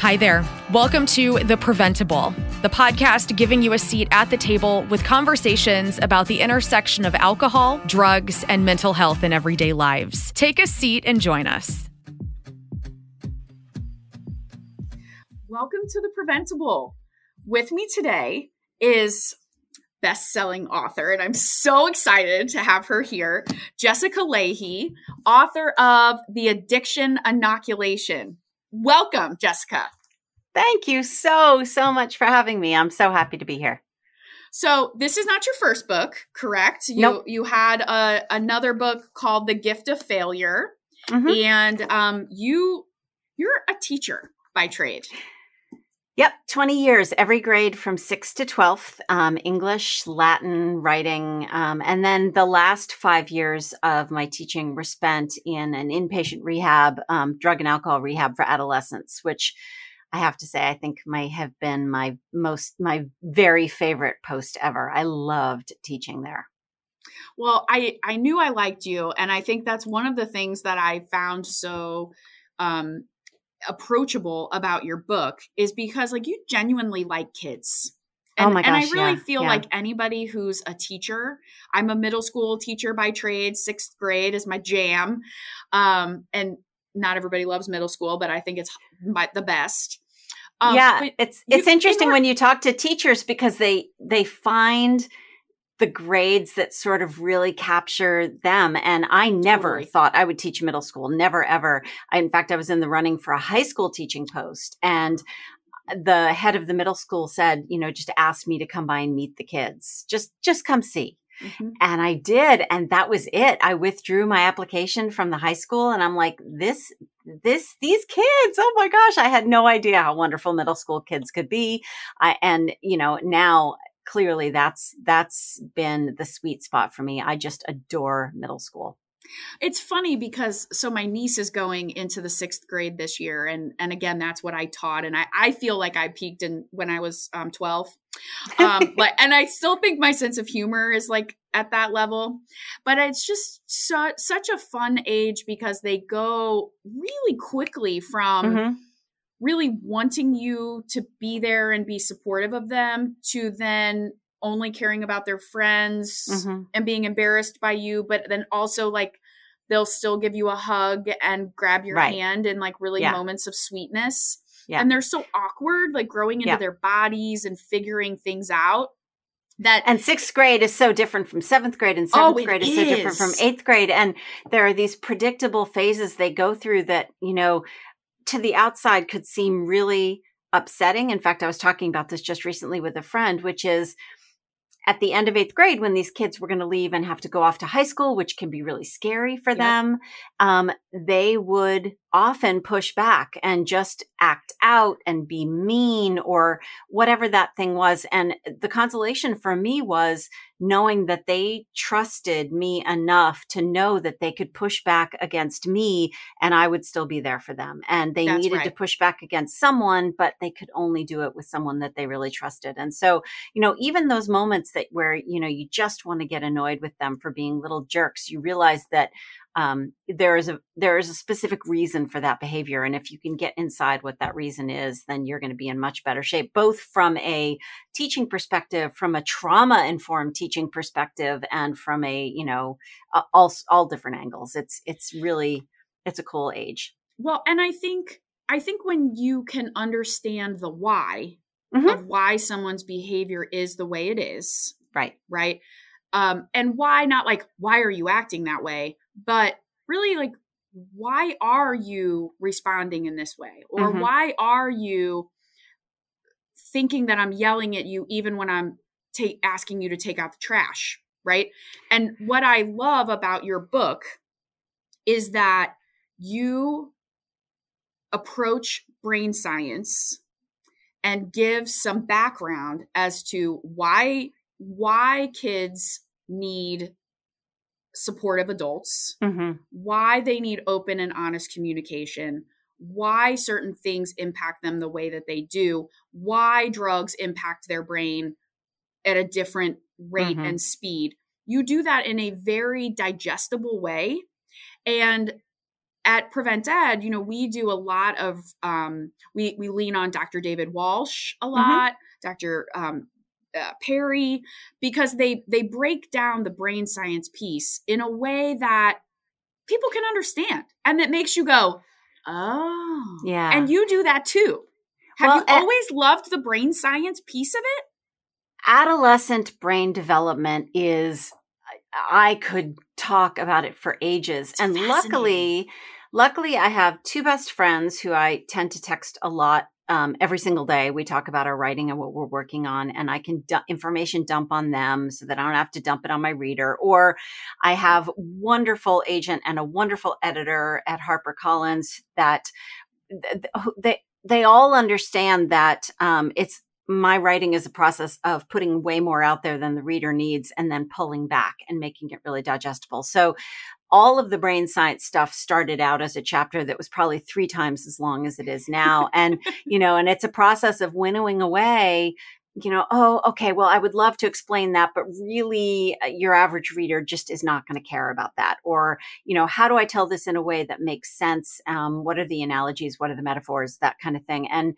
Hi there. Welcome to The Preventable, the podcast giving you a seat at the table with conversations about the intersection of alcohol, drugs, and mental health in everyday lives. Take a seat and join us. Welcome to The Preventable. With me today is best-selling author and I'm so excited to have her here, Jessica Lahey, author of The Addiction Inoculation Welcome, Jessica. Thank you so, so much for having me. I'm so happy to be here. So this is not your first book, correct? You nope. you had a, another book called The Gift of Failure, mm-hmm. and um, you you're a teacher by trade. Yep, 20 years, every grade from 6th to 12th, um, English, Latin, writing. Um, and then the last five years of my teaching were spent in an inpatient rehab, um, drug and alcohol rehab for adolescents, which I have to say, I think might have been my most, my very favorite post ever. I loved teaching there. Well, I, I knew I liked you. And I think that's one of the things that I found so um, approachable about your book is because like you genuinely like kids. Oh and, oh my gosh, and I really yeah, feel yeah. like anybody who's a teacher, I'm a middle school teacher by trade, sixth grade is my jam. Um, and not everybody loves middle school, but I think it's my, the best. Um, yeah, it's it's you, interesting when you talk to teachers because they they find the grades that sort of really capture them. And I never totally. thought I would teach middle school, never ever. I, in fact, I was in the running for a high school teaching post and the head of the middle school said, you know, just asked me to come by and meet the kids. Just, just come see. Mm-hmm. And I did. And that was it. I withdrew my application from the high school and I'm like, this, this, these kids. Oh my gosh. I had no idea how wonderful middle school kids could be. I, and, you know, now clearly that's that's been the sweet spot for me. I just adore middle school. It's funny because so my niece is going into the sixth grade this year, and and again that's what I taught, and I I feel like I peaked in when I was um, twelve, um, but and I still think my sense of humor is like at that level, but it's just su- such a fun age because they go really quickly from. Mm-hmm really wanting you to be there and be supportive of them to then only caring about their friends mm-hmm. and being embarrassed by you but then also like they'll still give you a hug and grab your right. hand in like really yeah. moments of sweetness yeah. and they're so awkward like growing into yeah. their bodies and figuring things out that and sixth grade is so different from seventh grade and seventh oh, grade is, is so different from eighth grade and there are these predictable phases they go through that you know to the outside could seem really upsetting. In fact, I was talking about this just recently with a friend, which is at the end of eighth grade when these kids were going to leave and have to go off to high school, which can be really scary for yep. them, um, they would often push back and just act out and be mean or whatever that thing was. And the consolation for me was knowing that they trusted me enough to know that they could push back against me and I would still be there for them. And they That's needed right. to push back against someone, but they could only do it with someone that they really trusted. And so, you know, even those moments that where, you know, you just want to get annoyed with them for being little jerks, you realize that um, there is a there is a specific reason for that behavior and if you can get inside what that reason is then you're going to be in much better shape both from a teaching perspective from a trauma informed teaching perspective and from a you know all all different angles. It's it's really it's a cool age. Well and i think i think when you can understand the why mm-hmm. of why someone's behavior is the way it is right. right? Um and why not like why are you acting that way but really like why are you responding in this way or mm-hmm. why are you thinking that i'm yelling at you even when i'm ta- asking you to take out the trash right and what i love about your book is that you approach brain science and give some background as to why why kids need supportive adults, mm-hmm. why they need open and honest communication, why certain things impact them the way that they do, why drugs impact their brain at a different rate mm-hmm. and speed. You do that in a very digestible way. And at Prevent Ed, you know, we do a lot of um, we we lean on Dr. David Walsh a mm-hmm. lot, mm-hmm. Dr. Um, uh, Perry, because they they break down the brain science piece in a way that people can understand, and that makes you go, oh, yeah. And you do that too. Have well, you always loved the brain science piece of it? Adolescent brain development is I could talk about it for ages. It's and luckily, luckily I have two best friends who I tend to text a lot um, every single day. We talk about our writing and what we're working on, and I can information dump on them so that I don't have to dump it on my reader. Or I have wonderful agent and a wonderful editor at HarperCollins that they they all understand that um, it's my writing is a process of putting way more out there than the reader needs and then pulling back and making it really digestible. So all of the brain science stuff started out as a chapter that was probably three times as long as it is now. and, you know, and it's a process of winnowing away you know, oh, okay, well, I would love to explain that, but really uh, your average reader just is not going to care about that. Or, you know, how do I tell this in a way that makes sense? Um, what are the analogies? What are the metaphors? That kind of thing. And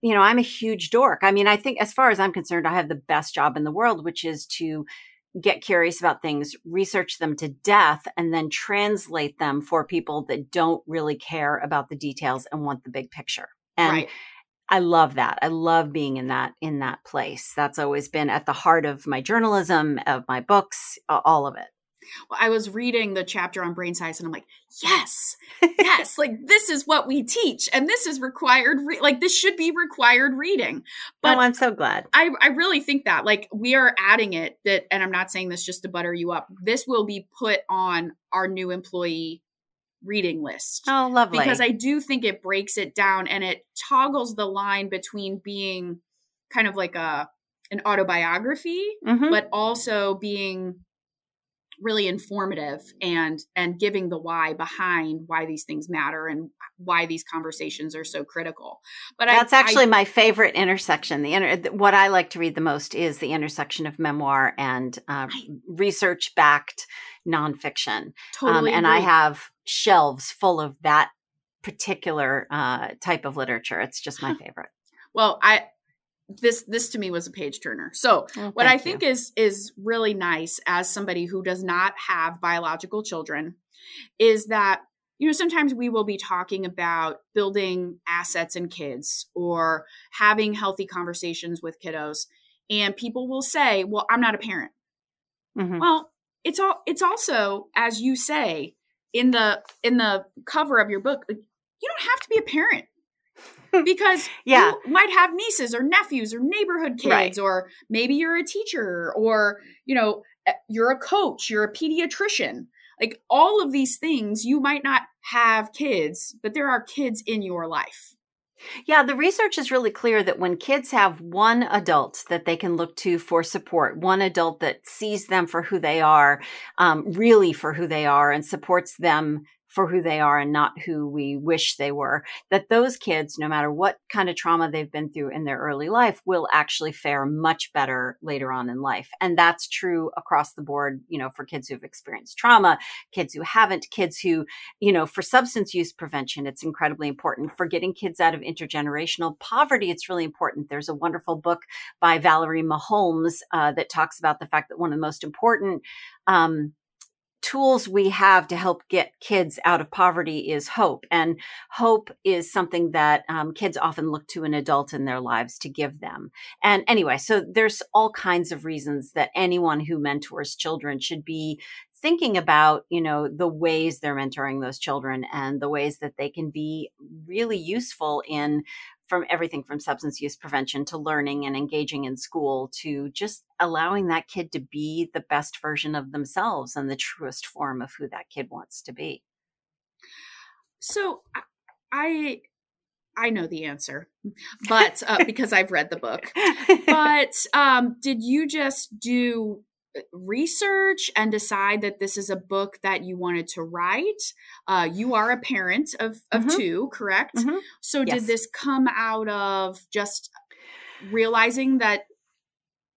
you know, I'm a huge dork. I mean, I think as far as I'm concerned, I have the best job in the world, which is to get curious about things, research them to death, and then translate them for people that don't really care about the details and want the big picture. And right. I love that. I love being in that in that place. That's always been at the heart of my journalism, of my books, all of it. Well, I was reading the chapter on brain science and I'm like, yes, yes, like this is what we teach and this is required, re- like this should be required reading. But oh, I'm so glad. I, I really think that like we are adding it that, and I'm not saying this just to butter you up. This will be put on our new employee reading list. Oh, lovely. Because I do think it breaks it down and it toggles the line between being kind of like a an autobiography, mm-hmm. but also being really informative and and giving the why behind why these things matter and why these conversations are so critical. But that's I, actually I, my favorite intersection. The inter what i like to read the most is the intersection of memoir and uh, research backed nonfiction. Um, totally um, and i have shelves full of that particular uh, type of literature. It's just my favorite. Well i this this to me was a page turner. So oh, what I think you. is is really nice as somebody who does not have biological children is that you know sometimes we will be talking about building assets in kids or having healthy conversations with kiddos and people will say, "Well, I'm not a parent." Mm-hmm. Well, it's all it's also as you say in the in the cover of your book, you don't have to be a parent because yeah. you might have nieces or nephews or neighborhood kids right. or maybe you're a teacher or you know eh, you're a coach you're a pediatrician like all of these things you might not have kids but there are kids in your life yeah, the research is really clear that when kids have one adult that they can look to for support, one adult that sees them for who they are, um, really for who they are, and supports them for who they are and not who we wish they were, that those kids, no matter what kind of trauma they've been through in their early life, will actually fare much better later on in life. And that's true across the board, you know, for kids who've experienced trauma, kids who haven't, kids who, you know, for substance use prevention, it's incredibly important. For getting kids out of intergenerational poverty, it's really important. There's a wonderful book by Valerie Maholmes uh, that talks about the fact that one of the most important um, tools we have to help get kids out of poverty is hope. And hope is something that um, kids often look to an adult in their lives to give them. And anyway, so there's all kinds of reasons that anyone who mentors children should be thinking about you know the ways they're mentoring those children and the ways that they can be really useful in from everything from substance use prevention to learning and engaging in school to just allowing that kid to be the best version of themselves and the truest form of who that kid wants to be. So I I know the answer, but uh, because I've read the book. But um, did you just do research and decide that this is a book that you wanted to write. Uh, you are a parent of, of mm-hmm. two, correct? Mm-hmm. So, yes. did this come out of just realizing that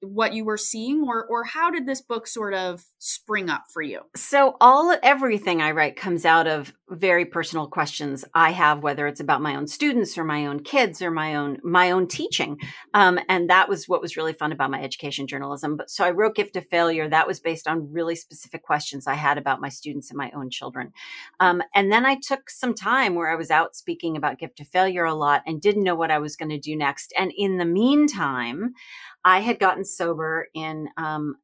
what you were seeing, or or how did this book sort of spring up for you? So all everything I write comes out of very personal questions I have, whether it's about my own students or my own kids or my own my own teaching. Um, and that was what was really fun about my education journalism. But so I wrote Gift of Failure. That was based on really specific questions I had about my students and my own children. Um, and then I took some time where I was out speaking about Gift of Failure a lot and didn't know what I was going to do next. And in the meantime, I had gotten sober in um,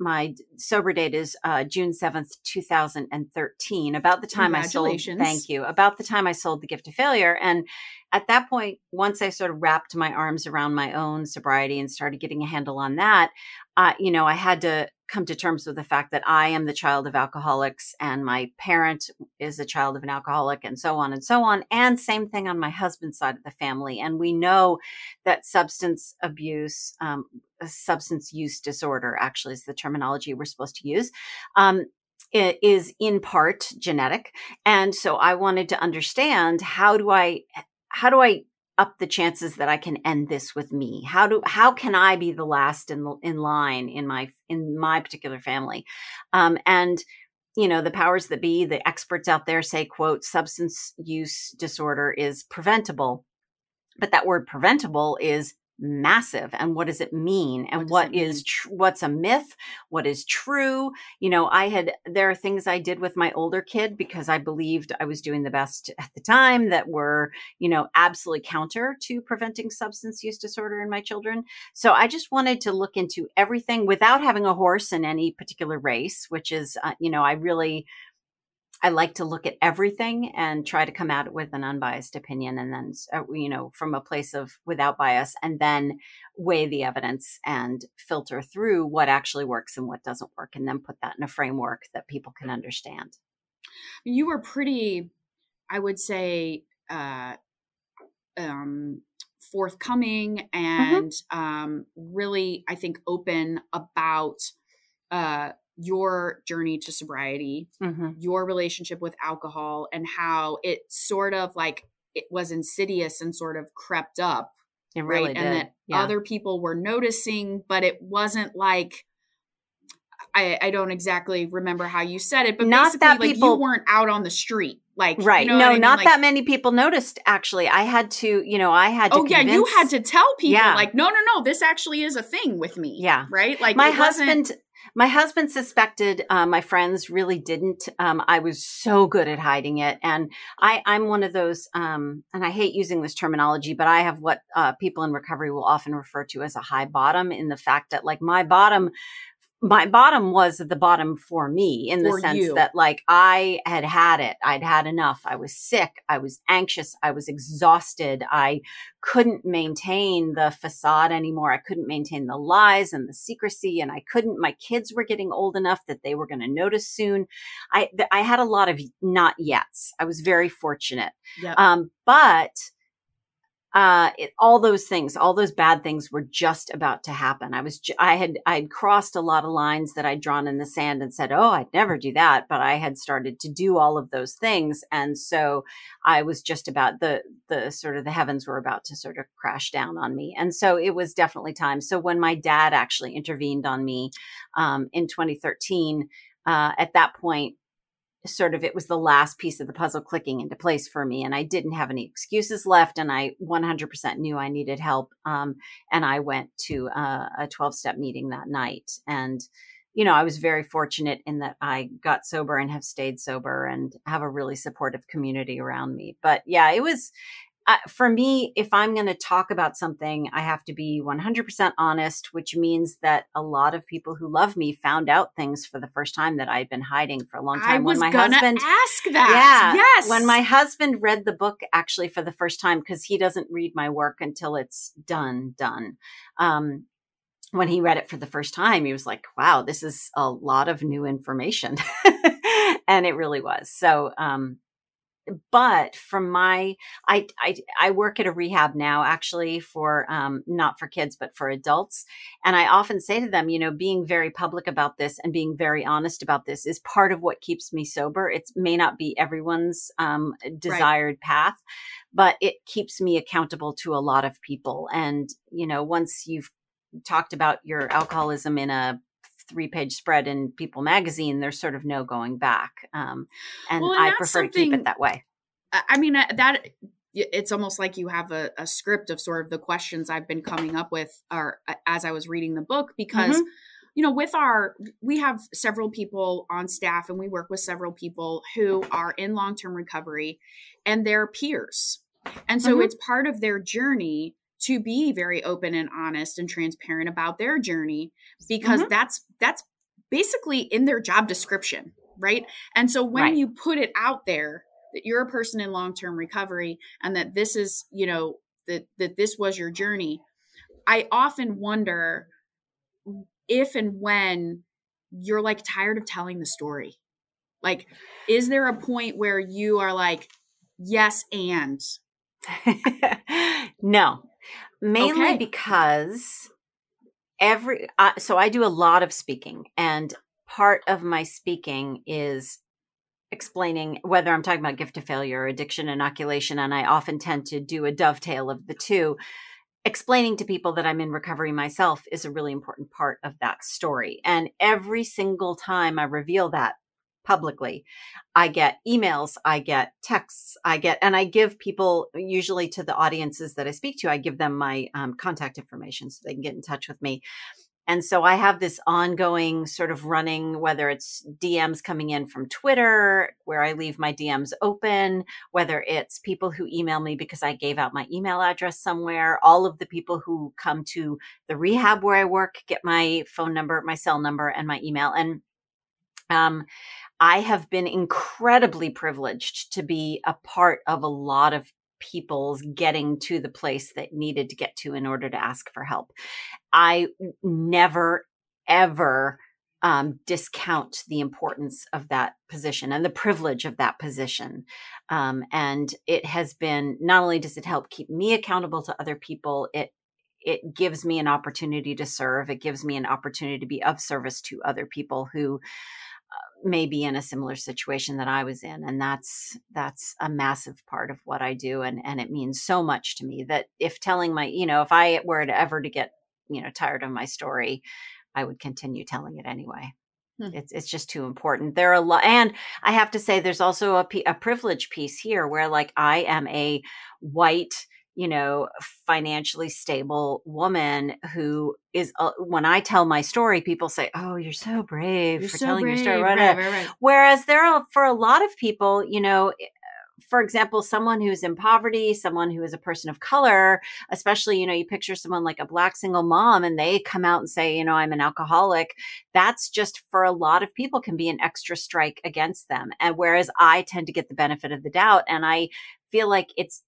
my sober date is uh, June 7th, 2013. About the time I sold, thank you, about the time I sold The Gift of Failure. And at that point, once I sort of wrapped my arms around my own sobriety and started getting a handle on that, uh, you know, I had to come to terms with the fact that I am the child of alcoholics and my parent is a child of an alcoholic and so on and so on. And same thing on my husband's side of the family. And we know that substance abuse, um, substance use disorder actually is the terminology we're supposed to use. Um, it is in part genetic. And so I wanted to understand how do I, how do I up the chances that I can end this with me? How do how can I be the last in in line in my in my particular family? Um, and you know the powers that be, the experts out there say, "quote Substance use disorder is preventable," but that word preventable is massive and what does it mean and what, what is tr- what's a myth? What is true? You know i had there are things i did with my older kid because i believed i was doing the best at the time that were you know absolutely counter to preventing substance use disorder in my children. So i just wanted to look into everything without having a horse in any particular race which is uh, you know i really I like to look at everything and try to come at it with an unbiased opinion and then, uh, you know, from a place of without bias and then weigh the evidence and filter through what actually works and what doesn't work and then put that in a framework that people can understand. You were pretty, I would say, uh, um, forthcoming mm-hmm. and mm-hmm. um, really, I think, open about uh, your journey to sobriety, mm-hmm. your relationship with alcohol, and how it sort of like it was insidious and sort of crept up. It really right. Did. And that yeah. other people were noticing, but it wasn't like I, I don't exactly remember how you said it, but not basically that like people, you weren't out on the street. Like right. You know no, I mean? not like, that many people noticed actually. I had to, you know, I had to Oh convince, yeah, you had to tell people yeah. like, no, no, no, this actually is a thing with me. Yeah. Right? Like my husband my husband suspected. Uh, my friends really didn't. Um, I was so good at hiding it, and I, I'm one of those. Um, and I hate using this terminology, but I have what uh, people in recovery will often refer to as a high bottom. In the fact that, like, my bottom my bottom was the bottom for me in the for sense you. that like I had had it. I'd had enough. I was sick. I was anxious. I was exhausted. I couldn't maintain the facade anymore. I couldn't maintain the lies and the secrecy and I couldn't my kids were getting old enough that they were going to notice soon. I I had a lot of not yets. I was very fortunate. Yep. Um but uh, it, all those things, all those bad things were just about to happen. I was, I had, I had crossed a lot of lines that I'd drawn in the sand and said, "Oh, I'd never do that," but I had started to do all of those things, and so I was just about the, the sort of the heavens were about to sort of crash down on me, and so it was definitely time. So when my dad actually intervened on me um, in 2013, uh, at that point, sort of it was the last piece of the puzzle clicking into place for me and i didn't have any excuses left and i 100% knew i needed help um, and i went to a, a 12-step meeting that night. And you know i was very fortunate in that i got sober and have stayed sober and have a really supportive community around me. But yeah it was uh, for me, if I'm going to talk about something, I have to be 100% honest, which means that a lot of people who love me found out things for the first time that I had been hiding for a long time. I was when my husband ask that. Yeah, yes. When my husband read the book actually for the first time, because he doesn't read my work until it's done, done. Um, when he read it for the first time, he was like, wow, this is a lot of new information. and it really was. So, um, but from my I, I i work at a rehab now actually for um not for kids but for adults and i often say to them you know being very public about this and being very honest about this is part of what keeps me sober it may not be everyone's um desired right. path but it keeps me accountable to a lot of people and you know once you've talked about your alcoholism in a three page spread in People magazine, there's sort of no going back. Um, and, well, and I prefer to keep it that way. I mean, uh, that it's almost like you have a, a, script of sort of the questions I've been coming up with or uh, as I was reading the book because mm-hmm. you know with our we have several people on staff and we work with several people who are in long-term recovery and they're peers. And so mm-hmm. it's part of their journey to be very open and honest and transparent about their journey because mm-hmm. that's that's basically in their job description, right? And so when right. you put it out there that you're a person in long-term recovery and that this is, you know, that that this was your journey, I often wonder if and when you're like tired of telling the story. Like is there a point where you are like yes and no mainly okay. because every uh, so i do a lot of speaking and part of my speaking is explaining whether i'm talking about gift to failure or addiction inoculation and i often tend to do a dovetail of the two explaining to people that i'm in recovery myself is a really important part of that story and every single time i reveal that publicly. I get emails, I get texts, I get, and I give people, usually to the audiences that I speak to, I give them my um, contact information so they can get in touch with me. And so I have this ongoing sort of running, whether it's DMs coming in from Twitter, where I leave my DMs open, whether it's people who email me because I gave out my email address somewhere, all of the people who come to the rehab where I work get my phone number, my cell number, and my email. And um, I have been incredibly privileged to be a part of a lot of people's getting to the place that needed to get to in order to ask for help. I never, ever um, discount the importance of that position and the privilege of that position. Um, and it has been not only does it help keep me accountable to other people, it it gives me an opportunity to serve. It gives me an opportunity to be of service to other people who may be in a similar situation that I was in and that's that's a massive part of what I do and and it means so much to me that if telling my you know if I were to ever to get you know tired of my story I would continue telling it anyway hmm. it's it's just too important there are a lot and I have to say there's also a, a privilege piece here where like I am a white you know, financially stable woman who is, uh, when I tell my story, people say, Oh, you're so brave you're for so telling brave. your story. Right, right, right, Whereas there are, for a lot of people, you know, eh, for example, someone who's in poverty, someone who is a person of color, especially, you know, you picture someone like a black single mom and they come out and say, you know, I'm an alcoholic. That's just for a lot of people can be an extra strike against them. And whereas I tend to get the benefit of the doubt and I feel like it's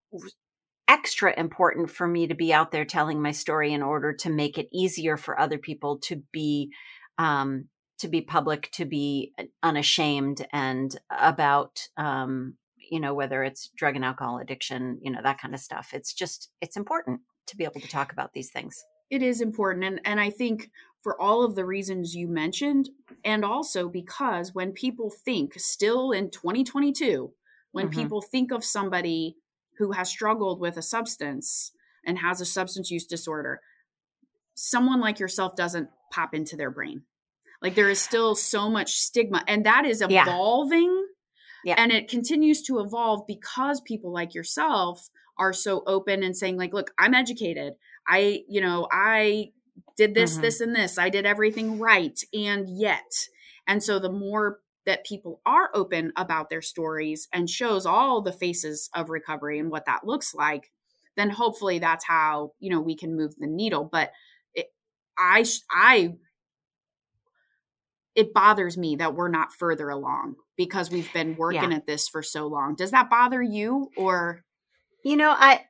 extra important for me to be out there telling my story in order to make it easier for other people to be um, to be public to be uh, unashamed and about um, you know whether it's drug and alcohol addiction you know that kind of stuff it's just it's important to be able to talk about these things it is important and and i think for all of the reasons you mentioned and also because when people think still in 2022 when mm-hmm. people think of somebody who has struggled with a substance and has a substance use disorder, someone like yourself doesn't pop into their brain. Like there is still so much stigma, and that is evolving. Yeah. And it continues to evolve because people like yourself are so open and saying, like, look, I'm educated. I, you know, I did this, mm-hmm. this, and this. I did everything right. And yet, and so the more that people are open about their stories and shows all the faces of recovery and what that looks like then hopefully that's how you know we can move the needle but it, i i it bothers me that we're not further along because we've been working yeah. at this for so long does that bother you or you know i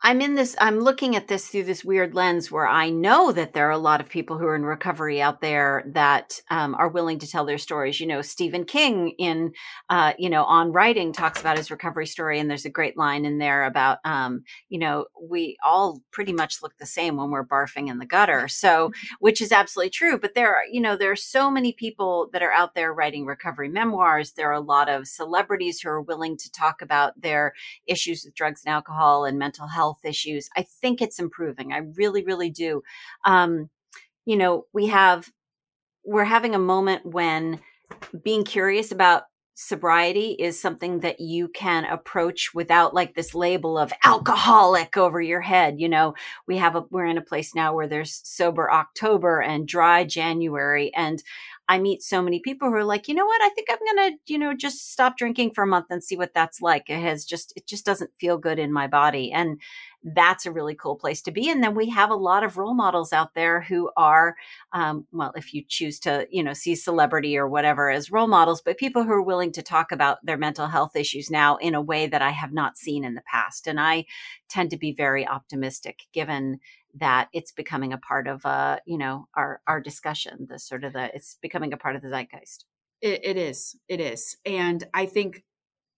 I'm in this, I'm looking at this through this weird lens where I know that there are a lot of people who are in recovery out there that um, are willing to tell their stories. You know, Stephen King in, uh, you know, on writing talks about his recovery story. And there's a great line in there about, um, you know, we all pretty much look the same when we're barfing in the gutter. So, which is absolutely true. But there are, you know, there are so many people that are out there writing recovery memoirs. There are a lot of celebrities who are willing to talk about their issues with drugs and alcohol and mental health health issues. I think it's improving. I really, really do. Um, you know, we have we're having a moment when being curious about sobriety is something that you can approach without like this label of alcoholic over your head you know we have a we're in a place now where there's sober october and dry january and I meet so many people who are like, you know what? I think I'm going to, you know, just stop drinking for a month and see what that's like. It has just, it just doesn't feel good in my body. And that's a really cool place to be. And then we have a lot of role models out there who are, um, well, if you choose to, you know, see celebrity or whatever as role models, but people who are willing to talk about their mental health issues now in a way that I have not seen in the past. And I tend to be very optimistic given that it's becoming a part of uh you know our our discussion the sort of the it's becoming a part of the zeitgeist it, it is it is and i think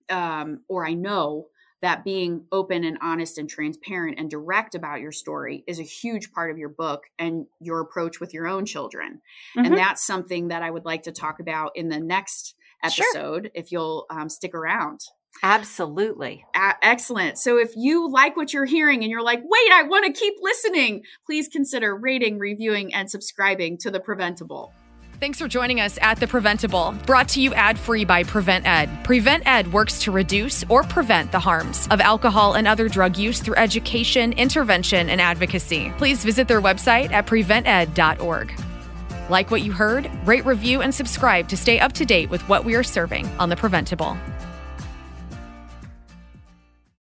um or i know that being open and honest and transparent and direct about your story is a huge part of your book and your approach with your own children mm-hmm. and that's something that i would like to talk about in the next episode sure. if you'll um, stick around Absolutely. excellent. So if you like what you're hearing and you're like, wait, I want to keep listening, please consider rating, reviewing, and subscribing to The Preventable. Thanks for joining us at The Preventable, brought to you ad free by Prevent Ed. Prevent Ed works to reduce or prevent the harms of alcohol and other drug use through education, intervention, and advocacy. Please visit their website at prevented.org. Like what you heard? Rate, review, and subscribe to stay up to date with what we are serving on The Preventable.